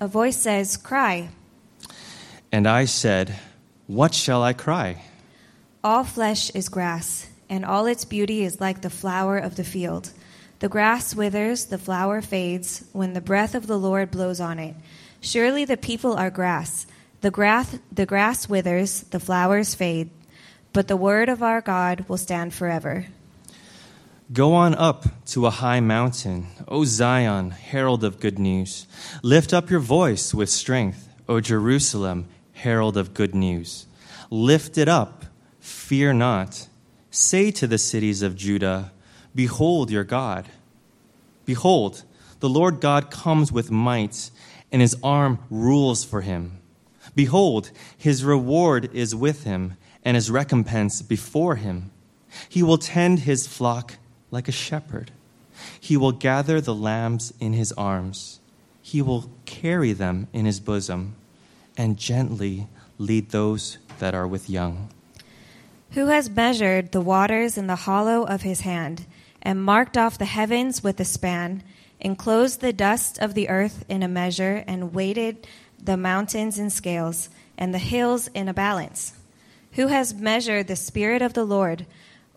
a voice says, Cry. And I said, What shall I cry? All flesh is grass, and all its beauty is like the flower of the field. The grass withers, the flower fades, when the breath of the Lord blows on it. Surely the people are grass. The grass, the grass withers, the flowers fade, but the word of our God will stand forever. Go on up to a high mountain, O Zion, herald of good news. Lift up your voice with strength, O Jerusalem, herald of good news. Lift it up, fear not. Say to the cities of Judah, Behold your God. Behold, the Lord God comes with might, and his arm rules for him. Behold, his reward is with him, and his recompense before him. He will tend his flock like a shepherd. He will gather the lambs in his arms. He will carry them in his bosom, and gently lead those that are with young. Who has measured the waters in the hollow of his hand, and marked off the heavens with a span, enclosed the dust of the earth in a measure, and weighted the mountains in scales, and the hills in a balance? Who has measured the Spirit of the Lord?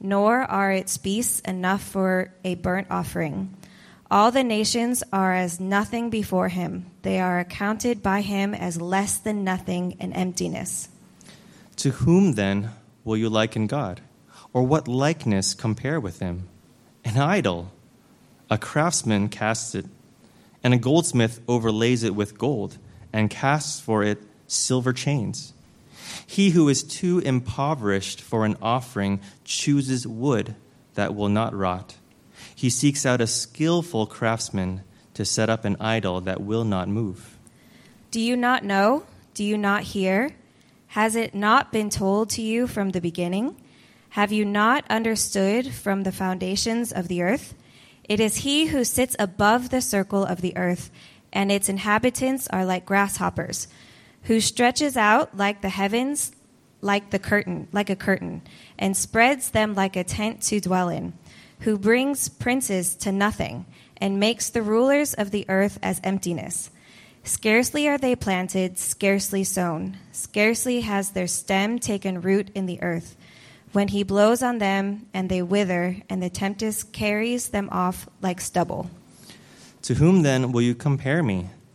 nor are its beasts enough for a burnt offering. All the nations are as nothing before him. They are accounted by him as less than nothing and emptiness. To whom then will you liken God? Or what likeness compare with him? An idol. A craftsman casts it, and a goldsmith overlays it with gold, and casts for it silver chains. He who is too impoverished for an offering chooses wood that will not rot. He seeks out a skillful craftsman to set up an idol that will not move. Do you not know? Do you not hear? Has it not been told to you from the beginning? Have you not understood from the foundations of the earth? It is he who sits above the circle of the earth, and its inhabitants are like grasshoppers who stretches out like the heavens like the curtain like a curtain and spreads them like a tent to dwell in who brings princes to nothing and makes the rulers of the earth as emptiness. Scarcely are they planted scarcely sown. Scarcely has their stem taken root in the earth. When he blows on them and they wither and the tempest carries them off like stubble. To whom then will you compare me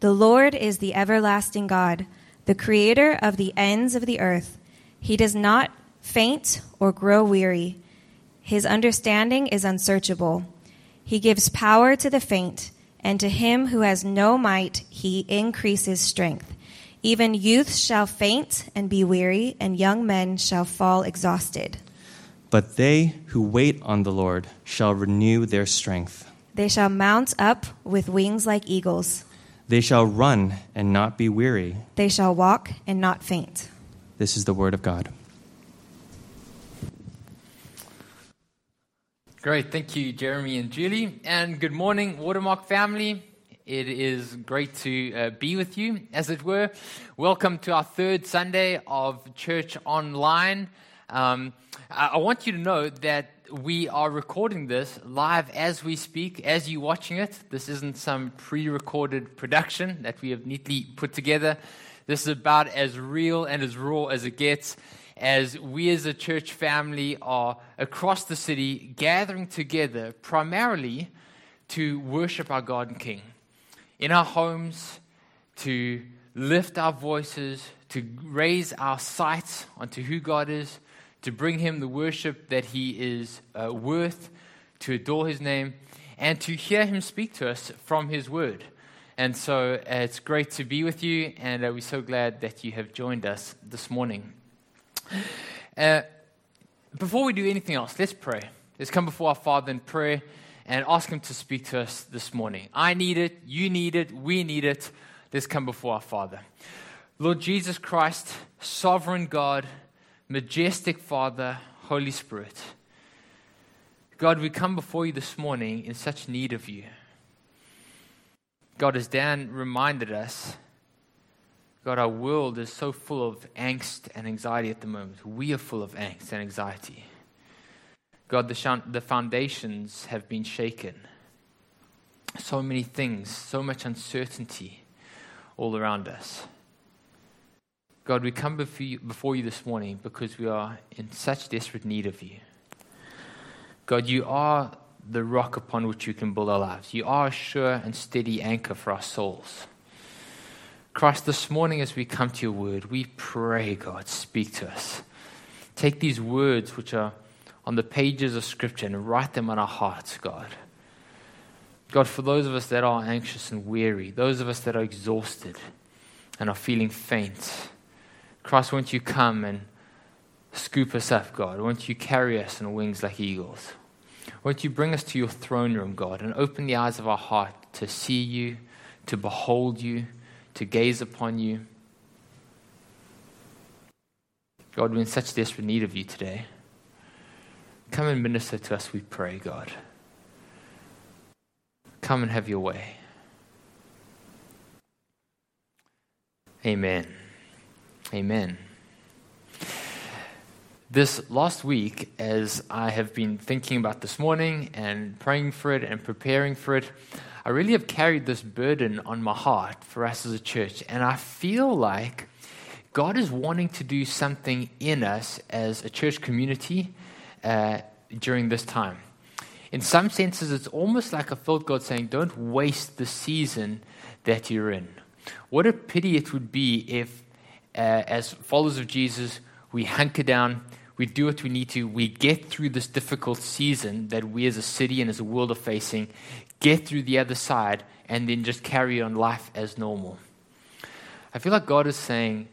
The Lord is the everlasting God, the creator of the ends of the earth. He does not faint or grow weary. His understanding is unsearchable. He gives power to the faint, and to him who has no might, he increases strength. Even youths shall faint and be weary, and young men shall fall exhausted. But they who wait on the Lord shall renew their strength. They shall mount up with wings like eagles. They shall run and not be weary. They shall walk and not faint. This is the word of God. Great. Thank you, Jeremy and Julie. And good morning, Watermark family. It is great to uh, be with you, as it were. Welcome to our third Sunday of Church Online. Um, I want you to know that we are recording this live as we speak, as you're watching it. This isn't some pre recorded production that we have neatly put together. This is about as real and as raw as it gets as we as a church family are across the city gathering together primarily to worship our God and King. In our homes, to lift our voices, to raise our sights onto who God is, to bring Him the worship that He is uh, worth, to adore His name, and to hear Him speak to us from His Word. And so uh, it's great to be with you, and uh, we're so glad that you have joined us this morning. Uh, before we do anything else, let's pray. Let's come before our Father in prayer and ask Him to speak to us this morning. I need it, you need it, we need it. Let's come before our Father. Lord Jesus Christ, sovereign God, majestic Father, Holy Spirit. God, we come before you this morning in such need of you. God, as Dan reminded us, God, our world is so full of angst and anxiety at the moment. We are full of angst and anxiety. God, the, the foundations have been shaken. So many things, so much uncertainty all around us. God, we come before you, before you this morning because we are in such desperate need of you. God, you are the rock upon which we can build our lives. You are a sure and steady anchor for our souls. Christ, this morning as we come to your word, we pray, God, speak to us. Take these words which are on the pages of Scripture and write them on our hearts, God. God, for those of us that are anxious and weary, those of us that are exhausted and are feeling faint, Christ, won't you come and scoop us up, God? Won't you carry us on wings like eagles? Won't you bring us to your throne room, God, and open the eyes of our heart to see you, to behold you, to gaze upon you? God, we're in such desperate need of you today. Come and minister to us, we pray, God. Come and have your way. Amen. Amen. This last week, as I have been thinking about this morning and praying for it and preparing for it, I really have carried this burden on my heart for us as a church. And I feel like God is wanting to do something in us as a church community uh, during this time. In some senses, it's almost like I felt God saying, Don't waste the season that you're in. What a pity it would be if, uh, as followers of Jesus, we hunker down, we do what we need to, we get through this difficult season that we as a city and as a world are facing, get through the other side, and then just carry on life as normal. I feel like God is saying,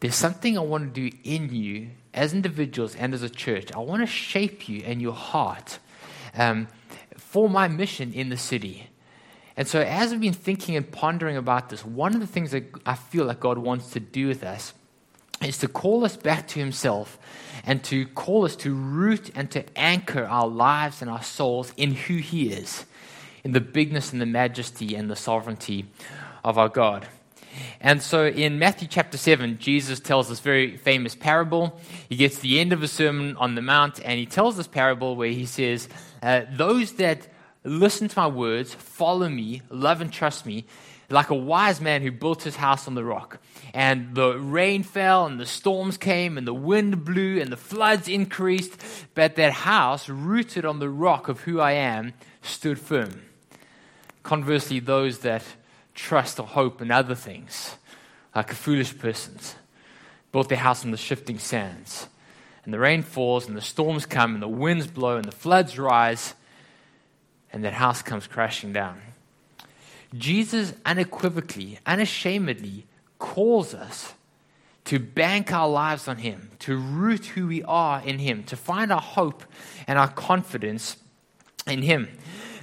There's something I want to do in you as individuals and as a church, I want to shape you and your heart um, for my mission in the city. And so, as I've been thinking and pondering about this, one of the things that I feel like God wants to do with us is to call us back to Himself and to call us to root and to anchor our lives and our souls in who He is, in the bigness and the majesty and the sovereignty of our God. And so in Matthew chapter 7, Jesus tells this very famous parable. He gets the end of the Sermon on the Mount and he tells this parable where he says, uh, Those that listen to my words, follow me, love and trust me, like a wise man who built his house on the rock. And the rain fell, and the storms came, and the wind blew, and the floods increased. But that house, rooted on the rock of who I am, stood firm. Conversely, those that trust or hope in other things, like a foolish person, built their house on the shifting sands. And the rain falls, and the storms come, and the winds blow, and the floods rise, and that house comes crashing down. Jesus unequivocally, unashamedly calls us to bank our lives on Him, to root who we are in Him, to find our hope and our confidence in Him.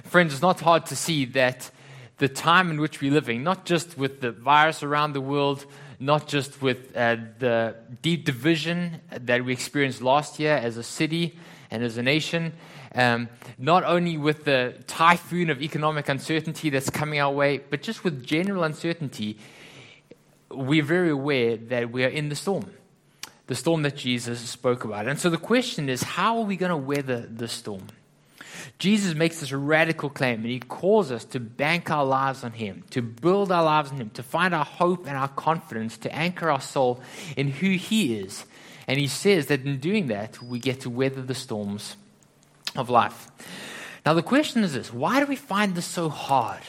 Friends, it's not hard to see that the time in which we're living, not just with the virus around the world, not just with uh, the deep division that we experienced last year as a city and as a nation, um, not only with the typhoon of economic uncertainty that's coming our way, but just with general uncertainty, we're very aware that we are in the storm, the storm that Jesus spoke about. And so the question is how are we going to weather the storm? Jesus makes this radical claim, and he calls us to bank our lives on him, to build our lives on him, to find our hope and our confidence, to anchor our soul in who he is. And he says that in doing that, we get to weather the storms of life. Now, the question is this why do we find this so hard?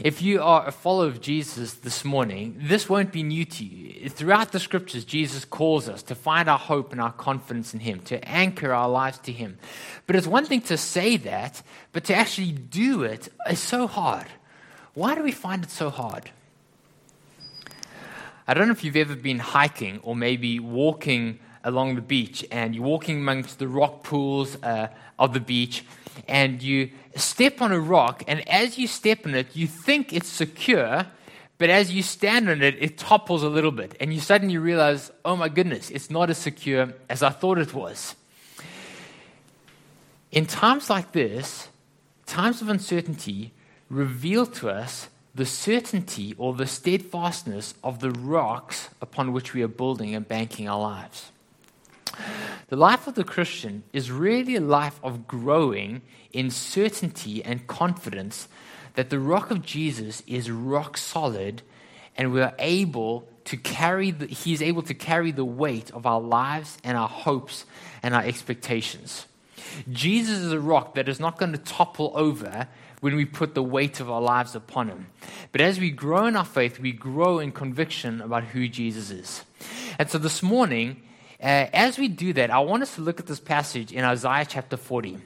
if you are a follower of Jesus this morning, this won't be new to you. Throughout the scriptures, Jesus calls us to find our hope and our confidence in Him, to anchor our lives to Him. But it's one thing to say that, but to actually do it is so hard. Why do we find it so hard? I don't know if you've ever been hiking or maybe walking along the beach and you're walking amongst the rock pools uh, of the beach and you step on a rock, and as you step on it, you think it's secure, but as you stand on it, it topples a little bit, and you suddenly realize, oh my goodness, it's not as secure as I thought it was. In times like this, times of uncertainty reveal to us the certainty or the steadfastness of the rocks upon which we are building and banking our lives. The life of the Christian is really a life of growing in certainty and confidence that the rock of Jesus is rock solid and we are able to carry the, he is able to carry the weight of our lives and our hopes and our expectations. Jesus is a rock that is not going to topple over when we put the weight of our lives upon him. But as we grow in our faith, we grow in conviction about who Jesus is. And so this morning, uh, as we do that, I want us to look at this passage in Isaiah chapter 40.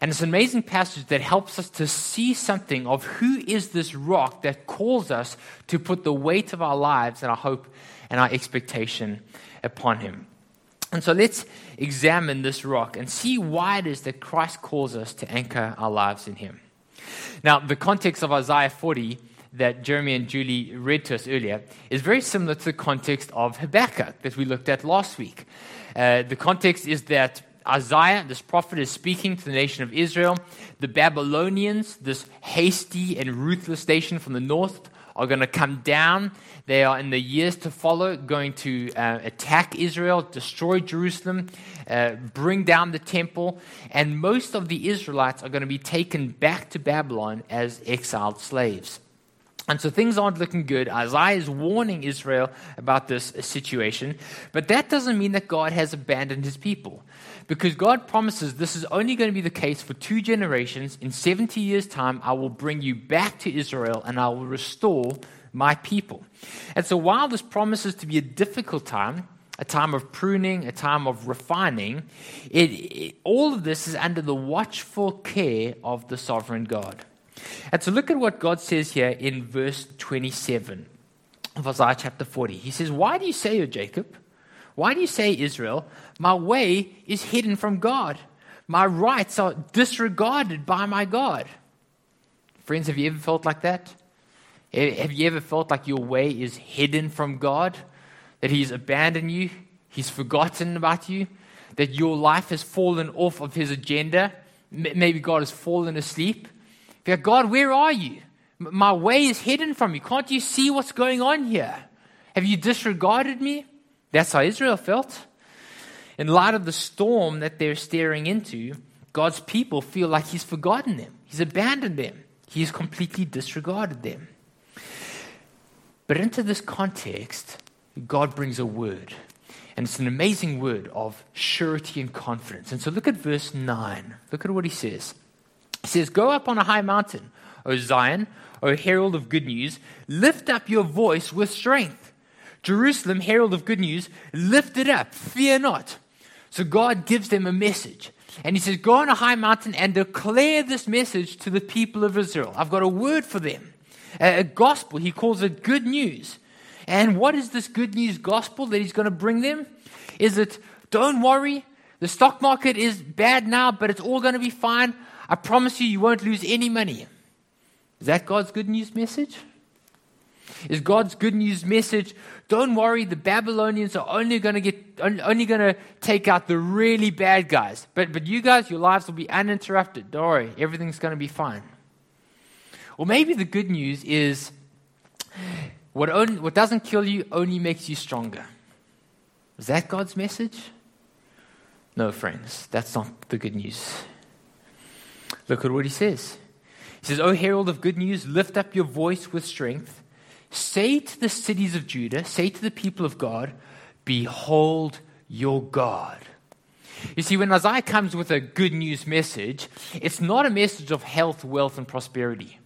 And it's an amazing passage that helps us to see something of who is this rock that calls us to put the weight of our lives and our hope and our expectation upon him. And so let's examine this rock and see why it is that Christ calls us to anchor our lives in him. Now, the context of Isaiah 40 that Jeremy and Julie read to us earlier is very similar to the context of Habakkuk that we looked at last week. Uh, the context is that Isaiah, this prophet, is speaking to the nation of Israel. The Babylonians, this hasty and ruthless nation from the north, are going to come down. They are in the years to follow going to uh, attack Israel, destroy Jerusalem, uh, bring down the temple, and most of the Israelites are going to be taken back to Babylon as exiled slaves. And so things aren't looking good. Isaiah is warning Israel about this situation, but that doesn't mean that God has abandoned his people. Because God promises this is only going to be the case for two generations. In 70 years' time, I will bring you back to Israel and I will restore my people. And so while this promises to be a difficult time, a time of pruning, a time of refining, it, it, all of this is under the watchful care of the sovereign God. And so look at what God says here in verse 27 of Isaiah chapter 40. He says, Why do you say, O Jacob? Why do you say, Israel, my way is hidden from God? My rights are disregarded by my God. Friends, have you ever felt like that? Have you ever felt like your way is hidden from God? That He's abandoned you? He's forgotten about you? That your life has fallen off of His agenda? Maybe God has fallen asleep? God, where are you? My way is hidden from you. Can't you see what's going on here? Have you disregarded me? That's how Israel felt. In light of the storm that they're staring into, God's people feel like He's forgotten them, He's abandoned them, He's completely disregarded them. But into this context, God brings a word. And it's an amazing word of surety and confidence. And so look at verse 9. Look at what he says. He says, Go up on a high mountain, O Zion, O herald of good news, lift up your voice with strength. Jerusalem, herald of good news, lift it up, fear not. So God gives them a message. And he says, Go on a high mountain and declare this message to the people of Israel. I've got a word for them, a, gospel. He calls it good news. And what is this good news gospel that he's going to bring them? Is it, don't worry, the stock market is bad now, but it's all going to be fine. I promise you, you won't lose any money. Is that God's good news message? Is God's good news message, don't worry, the Babylonians are only going to get only going to take out the really bad guys. But but you guys, your lives will be uninterrupted. Don't worry, everything's going to be fine. Or maybe the good news is what only, what doesn't kill you only makes you stronger. Is that God's message? No, friends, that's not the good news. Look at what he says. He says, O herald of good news, lift up your voice with strength. Say to the cities of Judah, say to the people of God, Behold your God. You see, when Isaiah comes with a good news message, it's not a message of health, wealth, and prosperity.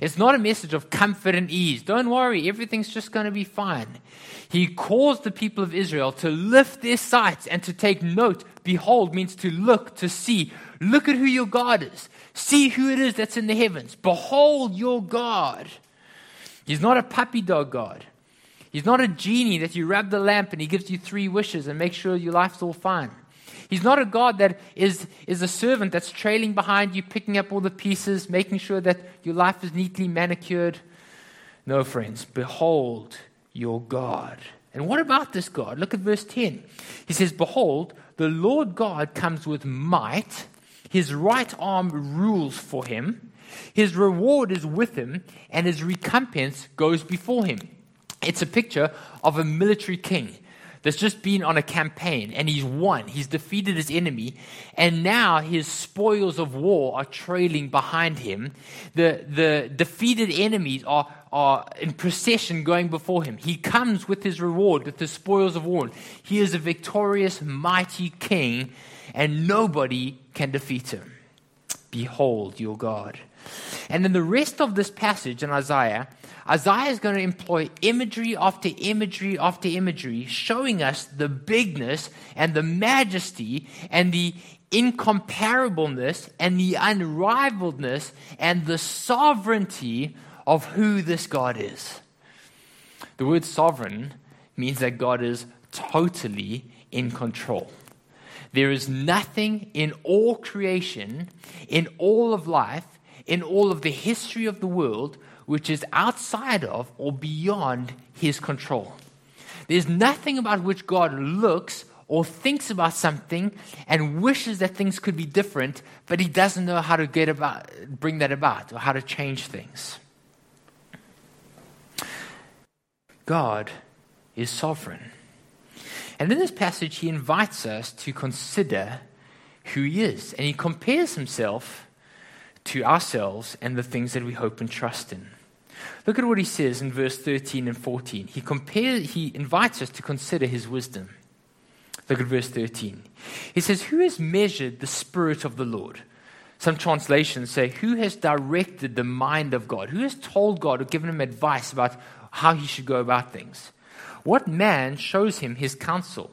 It's not a message of comfort and ease. Don't worry, everything's just going to be fine. He calls the people of Israel to lift their sights and to take note. Behold means to look, to see. Look at who your God is. See who it is that's in the heavens. Behold your God. He's not a puppy dog God. He's not a genie that you rub the lamp and he gives you three wishes and makes sure your life's all fine. He's not a God that is, is a servant that's trailing behind you, picking up all the pieces, making sure that your life is neatly manicured. No, friends, behold your God. And what about this God? Look at verse 10. He says, Behold, the Lord God comes with might, his right arm rules for him, his reward is with him, and his recompense goes before him. It's a picture of a military king that's just been on a campaign and he's won. He's defeated his enemy, and now his spoils of war are trailing behind him. The, the defeated enemies are, are in procession going before him. He comes with his reward, with the spoils of war. He is a victorious, mighty king, and nobody can defeat him. Behold your God. And then the rest of this passage in Isaiah Isaiah is going to employ imagery after imagery after imagery, showing us the bigness and the majesty and the incomparableness and the unrivaledness and the sovereignty of who this God is. The word sovereign means that God is totally in control. There is nothing in all creation, in all of life, in all of the history of the world which is outside of or beyond his control. There's nothing about which God looks or thinks about something and wishes that things could be different, but he doesn't know how to get about, bring that about or how to change things. God is sovereign. And in this passage, he invites us to consider who he is. And he compares himself to ourselves and the things that we hope and trust in. Look at what he says in verse 13 and 14. He, compares, he invites us to consider his wisdom. Look at verse 13. He says, Who has measured the Spirit of the Lord? Some translations say, Who has directed the mind of God? Who has told God or given him advice about how he should go about things? What man shows him his counsel?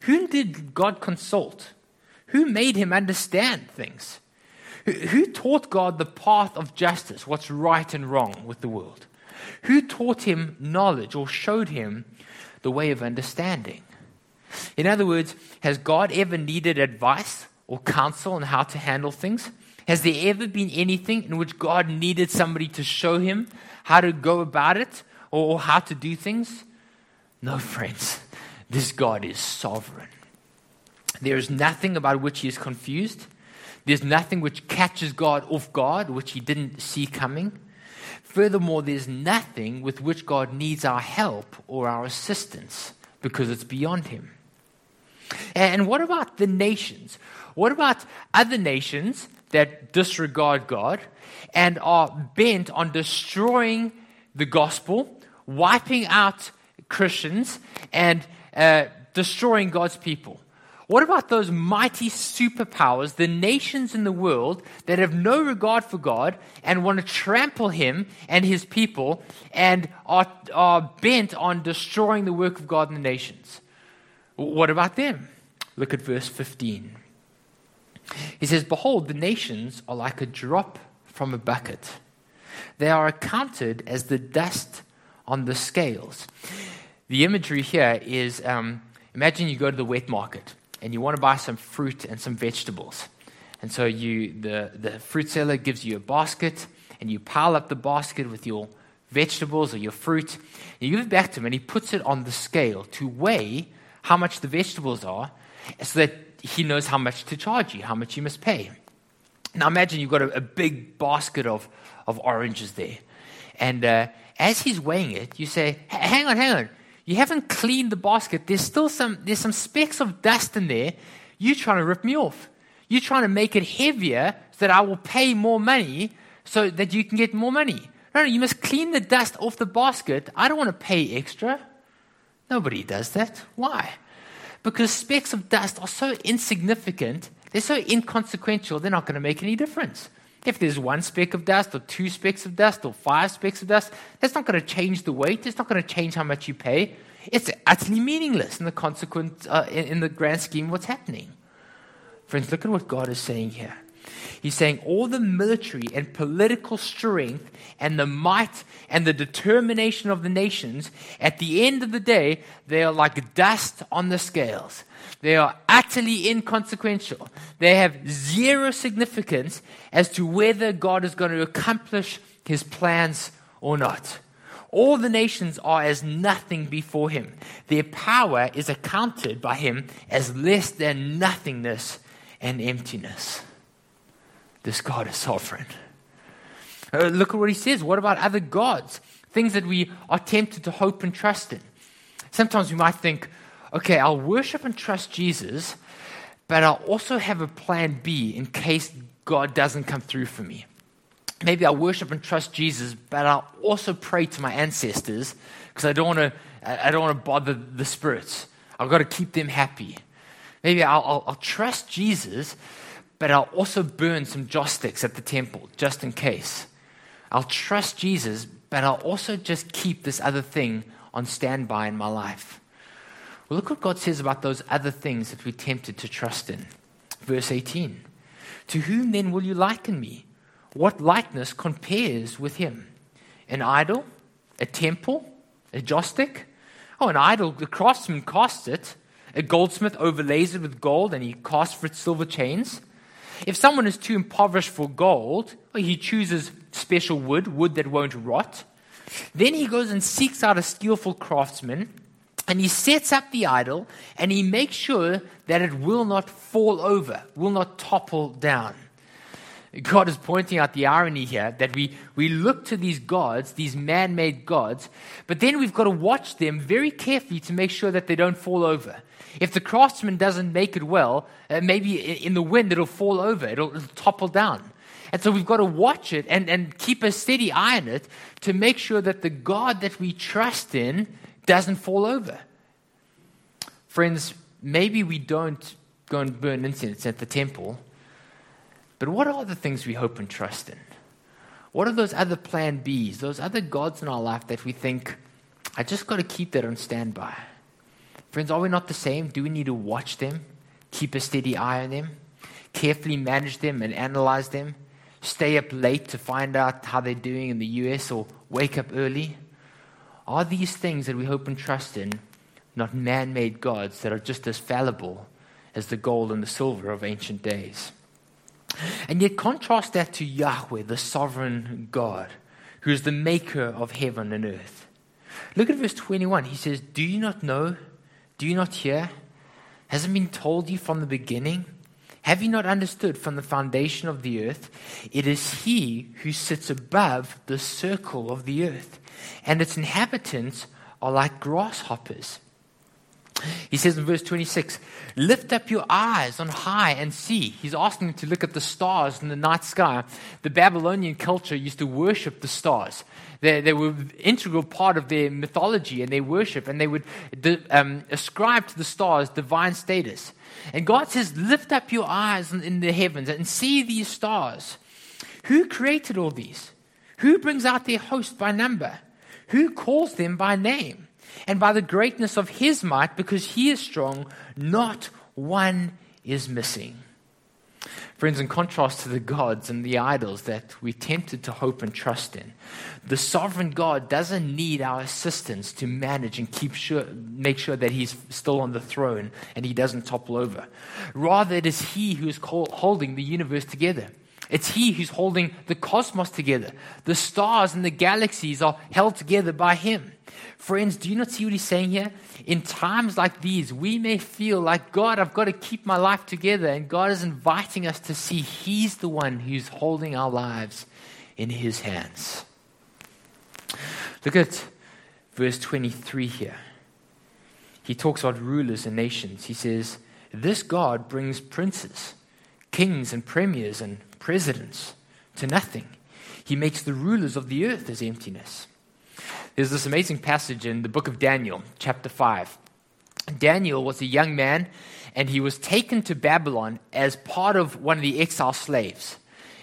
Whom did God consult? Who made him understand things? Who taught God the path of justice, what's right and wrong with the world? Who taught him knowledge or showed him the way of understanding? In other words, has God ever needed advice or counsel on how to handle things? Has there ever been anything in which God needed somebody to show him how to go about it or how to do things? No, friends. This God is sovereign. There is nothing about which he is confused. There's nothing which catches God off guard, which he didn't see coming. Furthermore, there's nothing with which God needs our help or our assistance because it's beyond him. And what about the nations? What about other nations that disregard God and are bent on destroying the gospel, wiping out Christians, and uh, destroying God's people? What about those mighty superpowers, the nations in the world that have no regard for God and want to trample him and his people and are, are bent on destroying the work of God in the nations? What about them? Look at verse 15. He says, Behold, the nations are like a drop from a bucket, they are accounted as the dust on the scales. The imagery here is um, imagine you go to the wet market and you want to buy some fruit and some vegetables. And so you, the, the fruit seller gives you a basket, and you pile up the basket with your vegetables or your fruit. You give it back to him, and he puts it on the scale to weigh how much the vegetables are so that he knows how much to charge you, how much you must pay. Now imagine you've got a, a big basket of, of oranges there. And uh, as he's weighing it, you say, hang on, hang on. You haven't cleaned the basket. There's still some, there's some specks of dust in there. You're trying to rip me off. You're trying to make it heavier so that I will pay more money so that you can get more money. No, no, you must clean the dust off the basket. I don't want to pay extra. Nobody does that. Why? Because specks of dust are so insignificant, they're so inconsequential, they're not going to make any difference. If there's one speck of dust, or two specks of dust, or five specks of dust, that's not going to change the weight. It's not going to change how much you pay. It's utterly meaningless in the consequent, uh, in, in the grand scheme of what's happening. Friends, look at what God is saying here. He's saying all the military and political strength and the might and the determination of the nations, at the end of the day, they are like dust on the scales. They are utterly inconsequential. They have zero significance as to whether God is going to accomplish his plans or not. All the nations are as nothing before him. Their power is accounted by him as less than nothingness and emptiness. This God is sovereign. Uh, look at what he says. What about other gods? Things that we are tempted to hope and trust in. Sometimes we might think, okay, I'll worship and trust Jesus, but I'll also have a plan B in case God doesn't come through for me. Maybe I'll worship and trust Jesus, but I'll also pray to my ancestors because I don't want to. I don't want to bother the spirits. I've got to keep them happy. Maybe I'll, I'll, I'll trust Jesus, but I'll also burn some joss sticks at the temple just in case. I'll trust Jesus, but I'll also just keep this other thing on standby in my life. Well, look what God says about those other things that we're tempted to trust in. Verse 18 To whom then will you liken me? What likeness compares with him? An idol? A temple? A joss stick? Oh, an idol, the craftsman casts it. A goldsmith overlays it with gold and he casts for it silver chains. If someone is too impoverished for gold, he chooses special wood, wood that won't rot. Then he goes and seeks out a skillful craftsman and he sets up the idol and he makes sure that it will not fall over, will not topple down. God is pointing out the irony here that we, we look to these gods, these man made gods, but then we've got to watch them very carefully to make sure that they don't fall over. If the craftsman doesn't make it well, uh, maybe in the wind it'll fall over, it'll, it'll topple down. And so we've got to watch it and, and keep a steady eye on it to make sure that the God that we trust in doesn't fall over. Friends, maybe we don't go and burn incense at the temple, but what are the things we hope and trust in? What are those other plan Bs, those other gods in our life that we think, I just got to keep that on standby? Friends, are we not the same? Do we need to watch them, keep a steady eye on them, carefully manage them and analyze them, stay up late to find out how they're doing in the US or wake up early? Are these things that we hope and trust in not man made gods that are just as fallible as the gold and the silver of ancient days? And yet, contrast that to Yahweh, the sovereign God, who is the maker of heaven and earth. Look at verse 21. He says, Do you not know? Do you not hear? Has it been told you from the beginning? Have you not understood from the foundation of the earth? It is He who sits above the circle of the earth, and its inhabitants are like grasshoppers. He says in verse 26, Lift up your eyes on high and see. He's asking them to look at the stars in the night sky. The Babylonian culture used to worship the stars. They, they were an integral part of their mythology and their worship, and they would um, ascribe to the stars divine status. And God says, Lift up your eyes in the heavens and see these stars. Who created all these? Who brings out their host by number? Who calls them by name? And by the greatness of his might, because he is strong, not one is missing. Friends, in contrast to the gods and the idols that we're tempted to hope and trust in, the sovereign God doesn't need our assistance to manage and keep sure, make sure that He's still on the throne and He doesn't topple over. Rather, it is He who is holding the universe together. It's He who's holding the cosmos together. The stars and the galaxies are held together by Him. Friends, do you not see what He's saying here? In times like these, we may feel like, God, I've got to keep my life together. And God is inviting us to see He's the one who's holding our lives in His hands. Look at verse 23 here. He talks about rulers and nations. He says, This God brings princes, kings, and premiers and presidents to nothing. He makes the rulers of the earth as emptiness. There's this amazing passage in the book of Daniel, chapter 5. Daniel was a young man, and he was taken to Babylon as part of one of the exile slaves.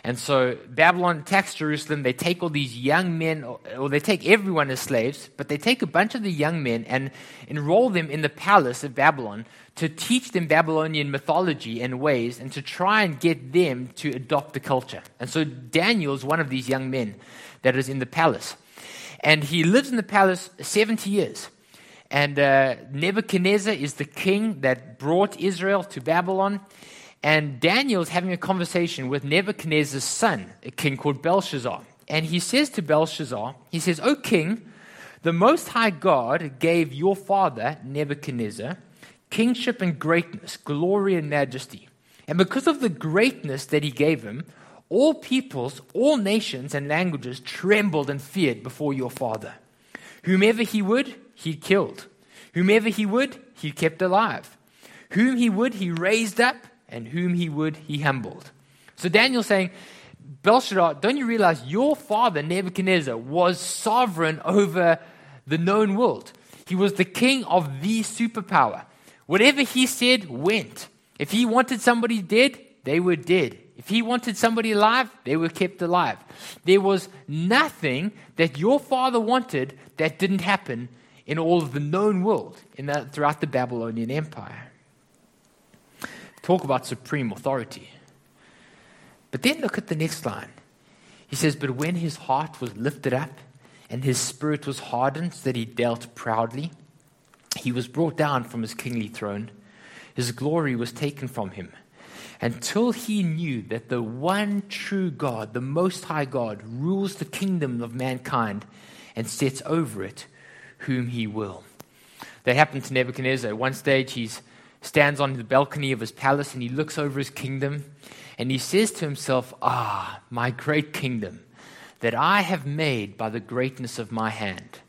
And so Babylon attacks Jerusalem. They take all these young men, or, they take everyone as slaves, but they take a bunch of the young men and enroll them in the palace of Babylon to teach them Babylonian mythology and ways and to try and get them to adopt the culture. And so Daniel is one of these young men that is in the palace. And he lives in the palace 70 years. And uh, Nebuchadnezzar is the king that brought Israel to Babylon. And Daniel is having a conversation with Nebuchadnezzar's son, a king called Belshazzar. And he says to Belshazzar, he says, O king, the Most High God gave your father, Nebuchadnezzar, kingship and greatness, glory and majesty. And because of the greatness that he gave him, all peoples, all nations and languages trembled and feared before your father. Whomever he would, he killed. Whomever he would, he kept alive. Whom he would, he raised up and whom he would, he humbled. So Daniel's saying, Belshazzar, don't you realize your father, Nebuchadnezzar, was sovereign over the known world? He was the king of the superpower. Whatever he said went. If he wanted somebody dead, they were dead. If he wanted somebody alive, they were kept alive. There was nothing that your father wanted that didn't happen in all of the known world in the, throughout the Babylonian Empire. Talk about supreme authority. But then look at the next line. He says, But when his heart was lifted up and his spirit was hardened, so that he dealt proudly, he was brought down from his kingly throne. His glory was taken from him until he knew that the one true God, the Most High God, rules the kingdom of mankind and sets over it whom he will. That happened to Nebuchadnezzar. At one stage, he's stands on the balcony of his palace and he looks over his kingdom and he says to himself, Ah, my great kingdom that I have made by the greatness of my hand.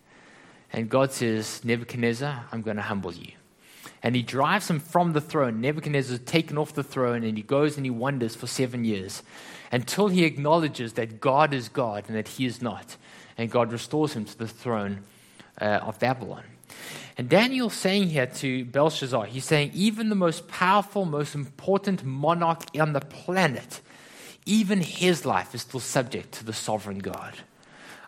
And God says, Nebuchadnezzar, I'm going to humble you. And he drives him from the throne. Nebuchadnezzar is taken off the throne and he goes and he wanders for seven years until he acknowledges that God is God and that he is not. And God restores him to the throne uh, of Babylon. And Daniel's saying here to Belshazzar, he's saying, even the most powerful, most important monarch on the planet, even his life is still subject to the sovereign God.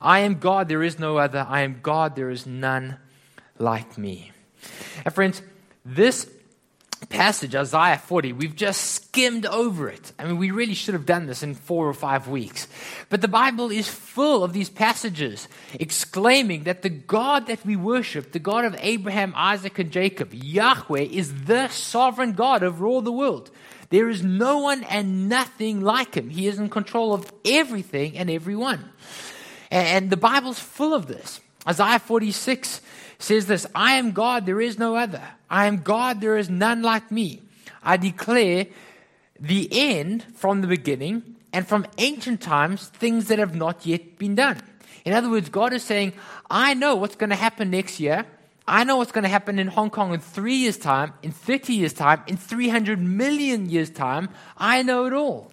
I am God, there is no other. I am God, there is none like me. And friends, this passage, Isaiah 40, we've just skimmed over it. I mean, we really should have done this in four or five weeks. But the Bible is full of these passages exclaiming that the God that we worship, the God of Abraham, Isaac, and Jacob, Yahweh, is the sovereign God over all the world. There is no one and nothing like him. He is in control of everything and everyone. And the Bible's full of this. Isaiah 46 says this I am God, there is no other. I am God, there is none like me. I declare the end from the beginning and from ancient times things that have not yet been done. In other words, God is saying, I know what's going to happen next year. I know what's going to happen in Hong Kong in three years' time, in 30 years' time, in 300 million years' time. I know it all.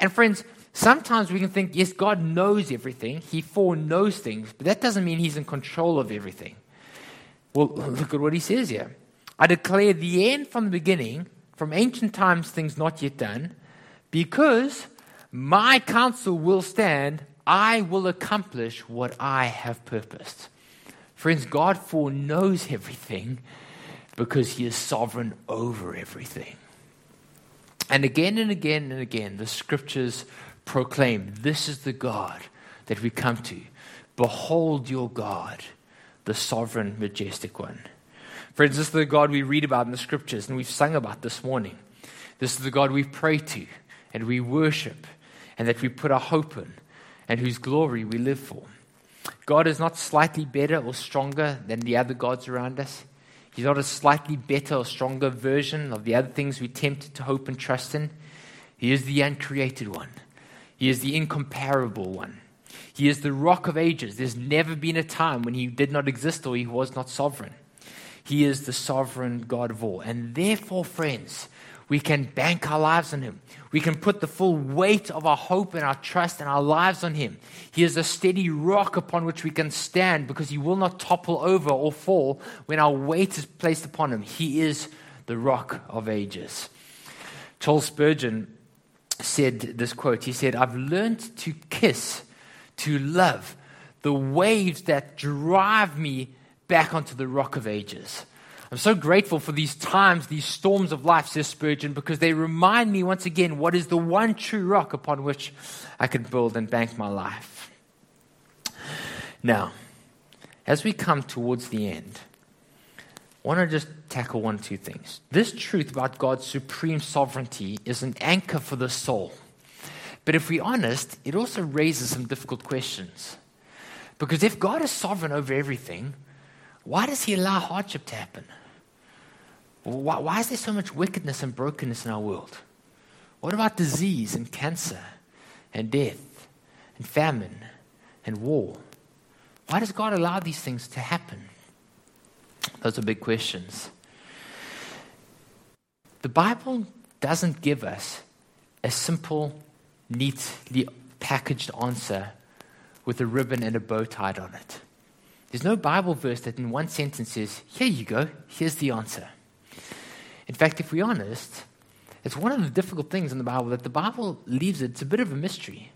And friends, sometimes we can think, yes, God knows everything. He foreknows things, but that doesn't mean He's in control of everything. Well, look at what he says here. I declare the end from the beginning, from ancient times, things not yet done, because my counsel will stand, I will accomplish what I have purposed. Friends, God foreknows everything because he is sovereign over everything. And again and again and again, the scriptures proclaim this is the God that we come to. Behold your God the sovereign, majestic one. Friends, this is the God we read about in the scriptures and we've sung about this morning. This is the God we pray to and we worship and that we put our hope in and whose glory we live for. God is not slightly better or stronger than the other gods around us. He's not a slightly better or stronger version of the other things we tempted to hope and trust in. He is the uncreated one. He is the incomparable one. He is the rock of ages. There's never been a time when he did not exist or he was not sovereign. He is the sovereign God of all. And therefore, friends, we can bank our lives on him. We can put the full weight of our hope and our trust and our lives on him. He is a steady rock upon which we can stand because he will not topple over or fall when our weight is placed upon him. He is the rock of ages. Charles Spurgeon said this quote. He said, I've learned to kiss, to love the waves that drive me back onto the rock of ages. I'm so grateful for these times, these storms of life, says Spurgeon, because they remind me once again what is the one true rock upon which I can build and bank my life. Now, as we come towards the end, I want to just tackle one or two things. This truth about God's supreme sovereignty is an anchor for the soul. But if we're honest, it also raises some difficult questions. Because if God is sovereign over everything, why does He allow hardship to happen? Why, why is there so much wickedness and brokenness in our world? What about disease and cancer and death and famine and war? Why does God allow these things to happen? Those are big questions. The Bible doesn't give us a simple, neatly packaged answer with a ribbon and a bow tied on it. There's no Bible verse that in one sentence says, Here you go, here's the answer. In fact, if we're honest, it's one of the difficult things in the Bible that the Bible leaves it, it's a bit of a mystery.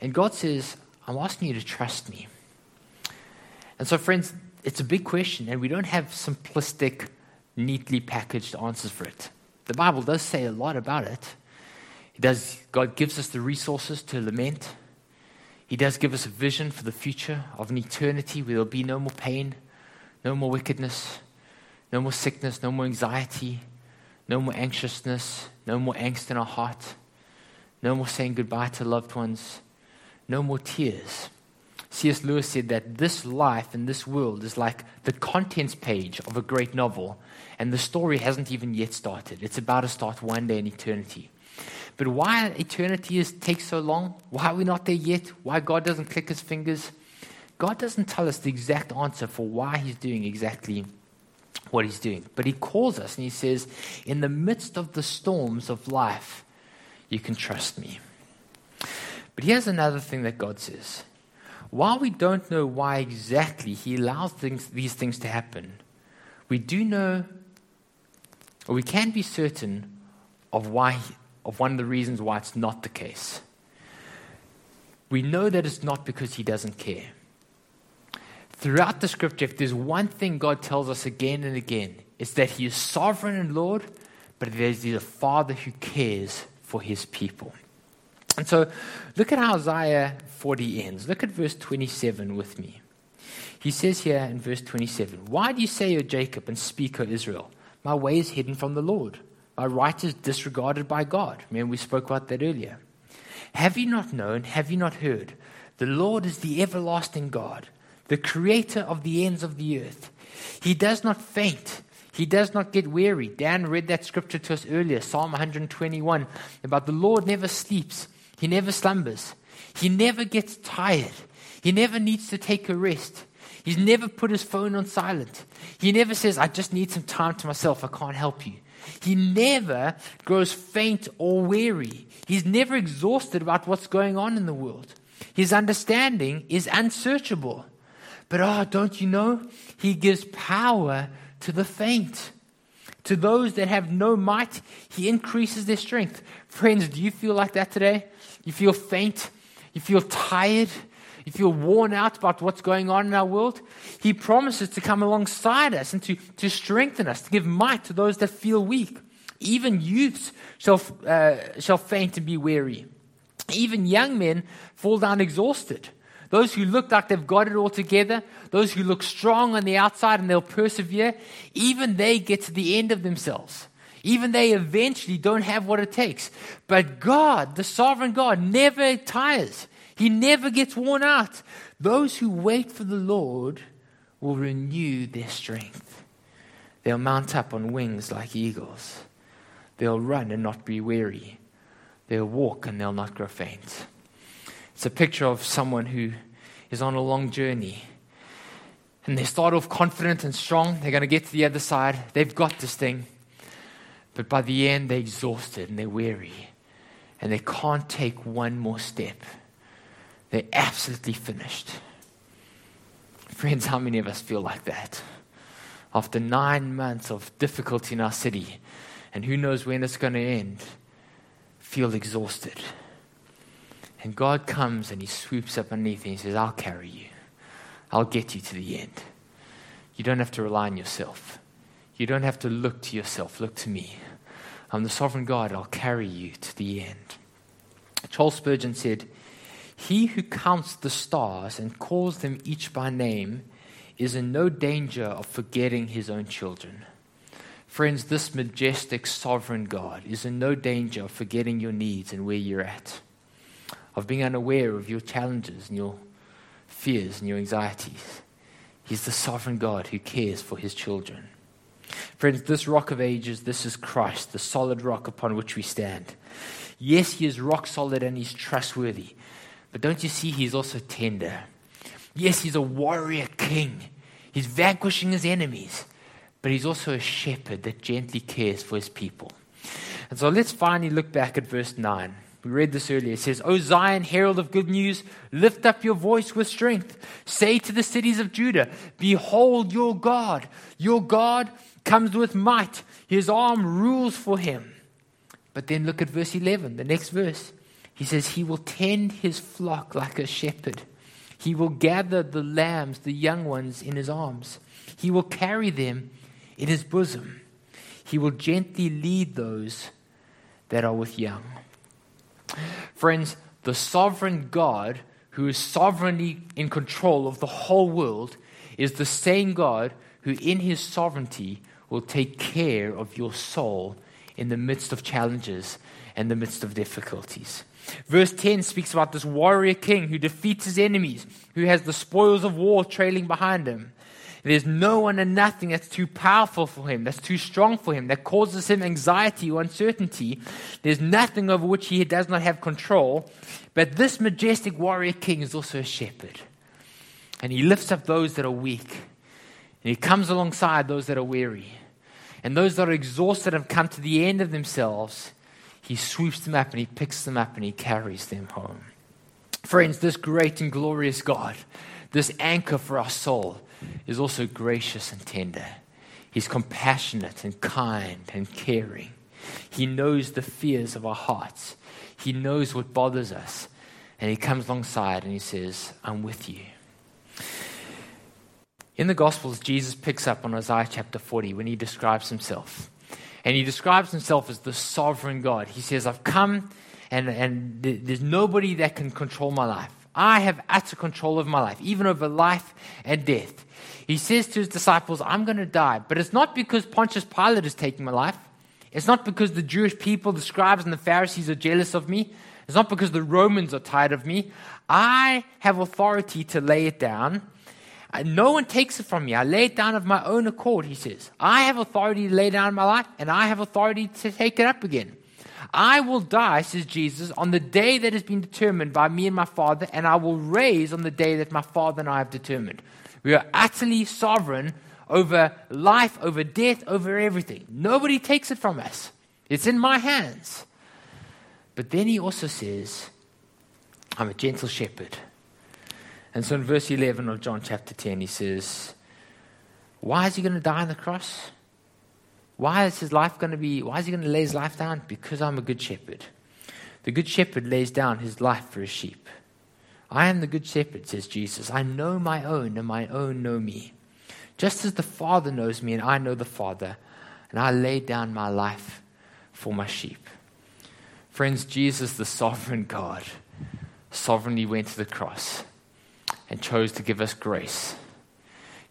And God says, I'm asking you to trust me. And so, friends, it's a big question, and we don't have simplistic, neatly packaged answers for it. The Bible does say a lot about it. It does, God gives us the resources to lament. He does give us a vision for the future of an eternity where there'll be no more pain, no more wickedness, no more sickness, no more anxiety, no more anxiousness, no more angst in our heart, no more saying goodbye to loved ones, no more tears. C.S. Lewis said that this life and this world is like the contents page of a great novel, and the story hasn't even yet started. It's about to start one day in eternity. But why eternity is, takes so long, why we're not there yet, why God doesn't click his fingers, God doesn't tell us the exact answer for why he's doing exactly what he's doing. But he calls us and he says, In the midst of the storms of life, you can trust me. But here's another thing that God says while we don't know why exactly He allows things, these things to happen, we do know, or we can be certain of why, of one of the reasons why it's not the case. We know that it's not because He doesn't care. Throughout the scripture, if there's one thing God tells us again and again, it's that He is sovereign and Lord, but there's a Father who cares for His people. And so look at how Isaiah 40 ends. Look at verse 27 with me. He says here in verse 27 Why do you say, O Jacob, and speak, O Israel? My way is hidden from the Lord. My right is disregarded by God. Remember, we spoke about that earlier. Have you not known? Have you not heard? The Lord is the everlasting God, the creator of the ends of the earth. He does not faint. He does not get weary. Dan read that scripture to us earlier, Psalm 121, about the Lord never sleeps. He never slumbers. He never gets tired. He never needs to take a rest. He's never put his phone on silent. He never says, I just need some time to myself. I can't help you. He never grows faint or weary. He's never exhausted about what's going on in the world. His understanding is unsearchable. But oh, don't you know? He gives power to the faint. To those that have no might, he increases their strength. Friends, do you feel like that today? You feel faint? You feel tired? You feel worn out about what's going on in our world? He promises to come alongside us and to, to strengthen us, to give might to those that feel weak. Even youths shall, uh, shall faint and be weary. Even young men fall down exhausted. Those who look like they've got it all together, those who look strong on the outside and they'll persevere, even they get to the end of themselves. Even they eventually don't have what it takes. But God, the sovereign God, never tires. He never gets worn out. Those who wait for the Lord will renew their strength. They'll mount up on wings like eagles. They'll run and not be weary. They'll walk and they'll not grow faint. It's a picture of someone who is on a long journey. And they start off confident and strong. They're going to get to the other side. They've got this thing. But by the end, they're exhausted and they're weary and they can't take one more step. They're absolutely finished. Friends, how many of us feel like that? After nine months of difficulty in our city, and who knows when it's going to end, feel exhausted. And God comes and He swoops up underneath and He says, I'll carry you. I'll get you to the end. You don't have to rely on yourself. You don't have to look to yourself. Look to me. I'm the sovereign God. I'll carry you to the end. Charles Spurgeon said, He who counts the stars and calls them each by name is in no danger of forgetting his own children. Friends, this majestic sovereign God is in no danger of forgetting your needs and where you're at, of being unaware of your challenges and your fears and your anxieties. He's the sovereign God who cares for his children. Friends, this rock of ages, this is Christ, the solid rock upon which we stand. Yes, he is rock solid and he's trustworthy, but don't you see he's also tender? Yes, he's a warrior king. He's vanquishing his enemies, but he's also a shepherd that gently cares for his people. And so let's finally look back at verse 9. We read this earlier. It says, O Zion, herald of good news, lift up your voice with strength. Say to the cities of Judah, Behold your God. Your God comes with might. His arm rules for him. But then look at verse 11, the next verse. He says, He will tend his flock like a shepherd. He will gather the lambs, the young ones, in his arms. He will carry them in his bosom. He will gently lead those that are with young. Friends, the sovereign God, who is sovereignly in control of the whole world, is the same God who, in his sovereignty, will take care of your soul in the midst of challenges and the midst of difficulties. Verse 10 speaks about this warrior king who defeats his enemies, who has the spoils of war trailing behind him. There's no one and nothing that's too powerful for him, that's too strong for him, that causes him anxiety or uncertainty. There's nothing over which he does not have control. But this majestic warrior king is also a shepherd. And he lifts up those that are weak. And he comes alongside those that are weary. And those that are exhausted have come to the end of themselves he swoops them up and he picks them up and he carries them home. Friends, this great and glorious God, this anchor for our soul, is also gracious and tender. He's compassionate and kind and caring. He knows the fears of our hearts. He knows what bothers us. And he comes alongside and he says, I'm with you. In the Gospels, Jesus picks up on Isaiah chapter 40 when he describes himself. And he describes himself as the sovereign God. He says, I've come and, and there's nobody that can control my life. I have utter control of my life, even over life and death. He says to his disciples, I'm going to die. But it's not because Pontius Pilate is taking my life. It's not because the Jewish people, the scribes, and the Pharisees are jealous of me. It's not because the Romans are tired of me. I have authority to lay it down Uh, no one takes it from me. I lay it down of my own accord, he says. I have authority to lay down my life, and I have authority to take it up again. I will die, says Jesus, on the day that has been determined by me and my Father, and I will raise on the day that my Father and I have determined. We are utterly sovereign over life, over death, over everything. Nobody takes it from us. It's in my hands. But then he also says, I'm a gentle shepherd. And so in verse 11 of John chapter 10, he says, Why is he going to die on the cross? Why is his life going to be, why is he going to lay his life down? Because I'm a good shepherd. The good shepherd lays down his life for his sheep. I am the good shepherd, says Jesus. I know my own, and my own know me. Just as the Father knows me, and I know the Father, and I lay down my life for my sheep. Friends, Jesus, the sovereign God, sovereignly went to the cross and chose to give us grace.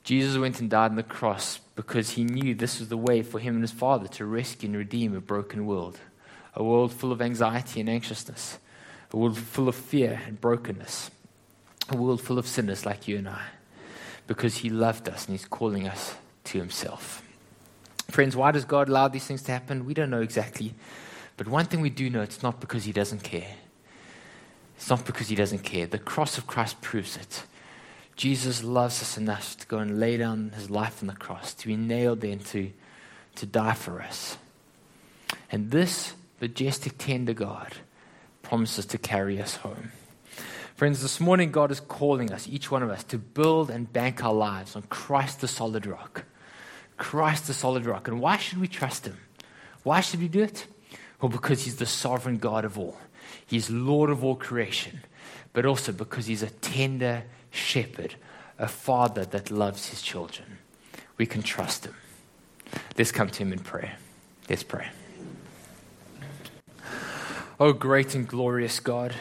Jesus went and died on the cross because he knew this was the way for him and his Father to rescue and redeem a broken world, a world full of anxiety and anxiousness, a world full of fear and brokenness, a world full of sinners like you and I, because he loved us and he's calling us to himself. Friends, why does God allow these things to happen? We don't know exactly. But one thing we do know it's not because he doesn't care. It's not because he doesn't care. The cross of Christ proves it. Jesus loves us enough to go and lay down his life on the cross, to be nailed there to, to die for us. And this majestic, tender God promises to carry us home. Friends, this morning God is calling us, each one of us, to build and bank our lives on Christ the solid rock. Christ the solid rock. And why should we trust him? Why should we do it? Well, because He's the sovereign God of all, He's Lord of all creation, but also because He's a tender shepherd, a father that loves His children. We can trust Him. Let's come to Him in prayer. Let's pray. Oh, great and glorious God.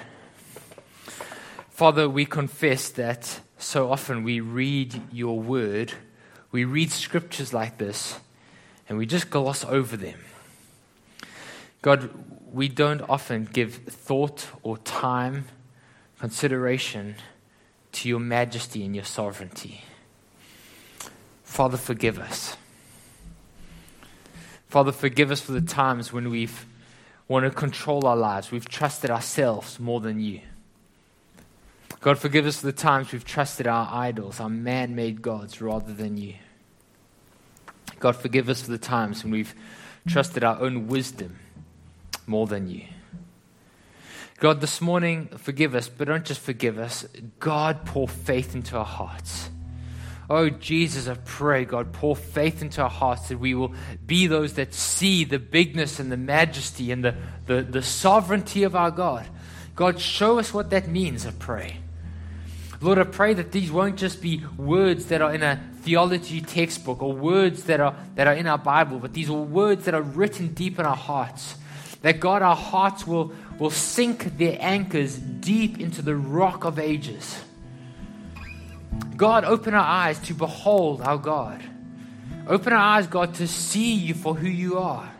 Father, we confess that so often we read your word, we read scriptures like this, and we just gloss over them. God, we don't often give thought or time, consideration to your majesty and your sovereignty. Father, forgive us. Father, forgive us for the times when we've wanted to control our lives. We've trusted ourselves more than you. God, forgive us for the times we've trusted our idols, our man made gods, rather than you. God, forgive us for the times when we've trusted our own wisdom more than you. God, this morning, forgive us, but don't just forgive us. God, pour faith into our hearts. Oh, Jesus, I pray, God, pour faith into our hearts that we will be those that see the bigness and the majesty and the, the, the sovereignty of our God. God, show us what that means, I pray. Lord, I pray that these won't just be words that are in a theology textbook or words that are, that are in our Bible, but these are words that are written deep in our hearts. That God, our hearts will, will sink their anchors deep into the rock of ages. God, open our eyes to behold our God. Open our eyes, God, to see you for who you are.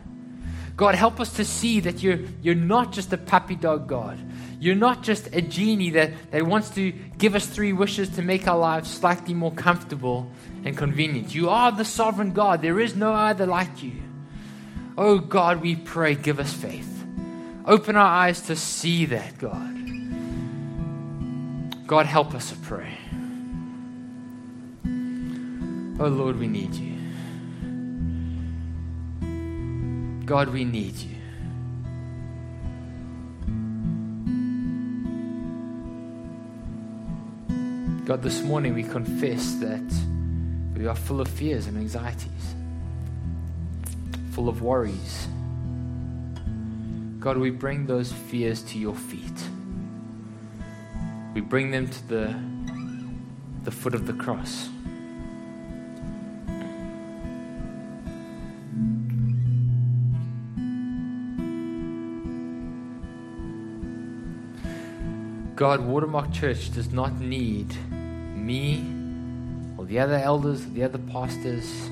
God, help us to see that you're, you're not just a puppy dog God. You're not just a genie that, that wants to give us three wishes to make our lives slightly more comfortable and convenient. You are the sovereign God. There is no other like you. Oh God, we pray, give us faith. Open our eyes to see that, God. God, help us to pray. Oh Lord, we need you. God, we need you. God, this morning we confess that we are full of fears and anxieties, full of worries. God, we bring those fears to your feet. We bring them to the, the foot of the cross. God, Watermark Church does not need me or the other elders, or the other pastors.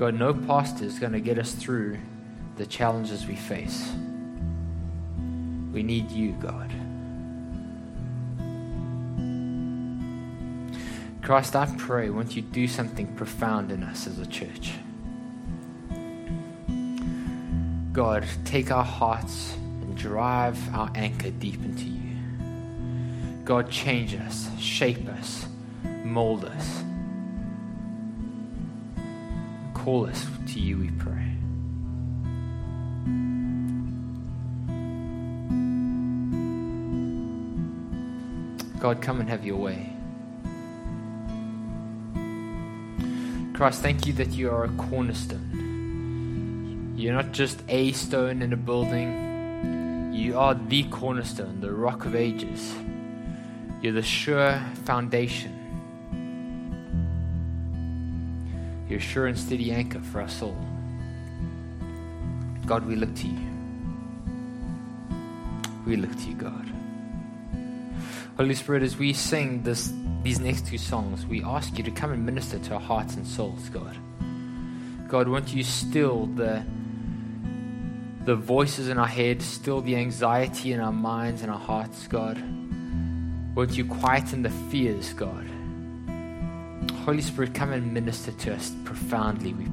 God, no pastor is going to get us through the challenges we face. We need you, God. Christ, I pray, won't you do something profound in us as a church? God, take our hearts and drive our anchor deep into you. God, change us, shape us, mold us. Call us to you, we pray. God, come and have your way. Christ, thank you that you are a cornerstone. You're not just a stone in a building, you are the cornerstone, the rock of ages. You're the sure foundation. Sure and steady anchor for us all. God, we look to you. We look to you, God. Holy Spirit, as we sing this, these next two songs, we ask you to come and minister to our hearts and souls, God. God, won't you still the, the voices in our head, still the anxiety in our minds and our hearts, God? Won't you quieten the fears, God? Holy Spirit, come and minister to us profoundly, we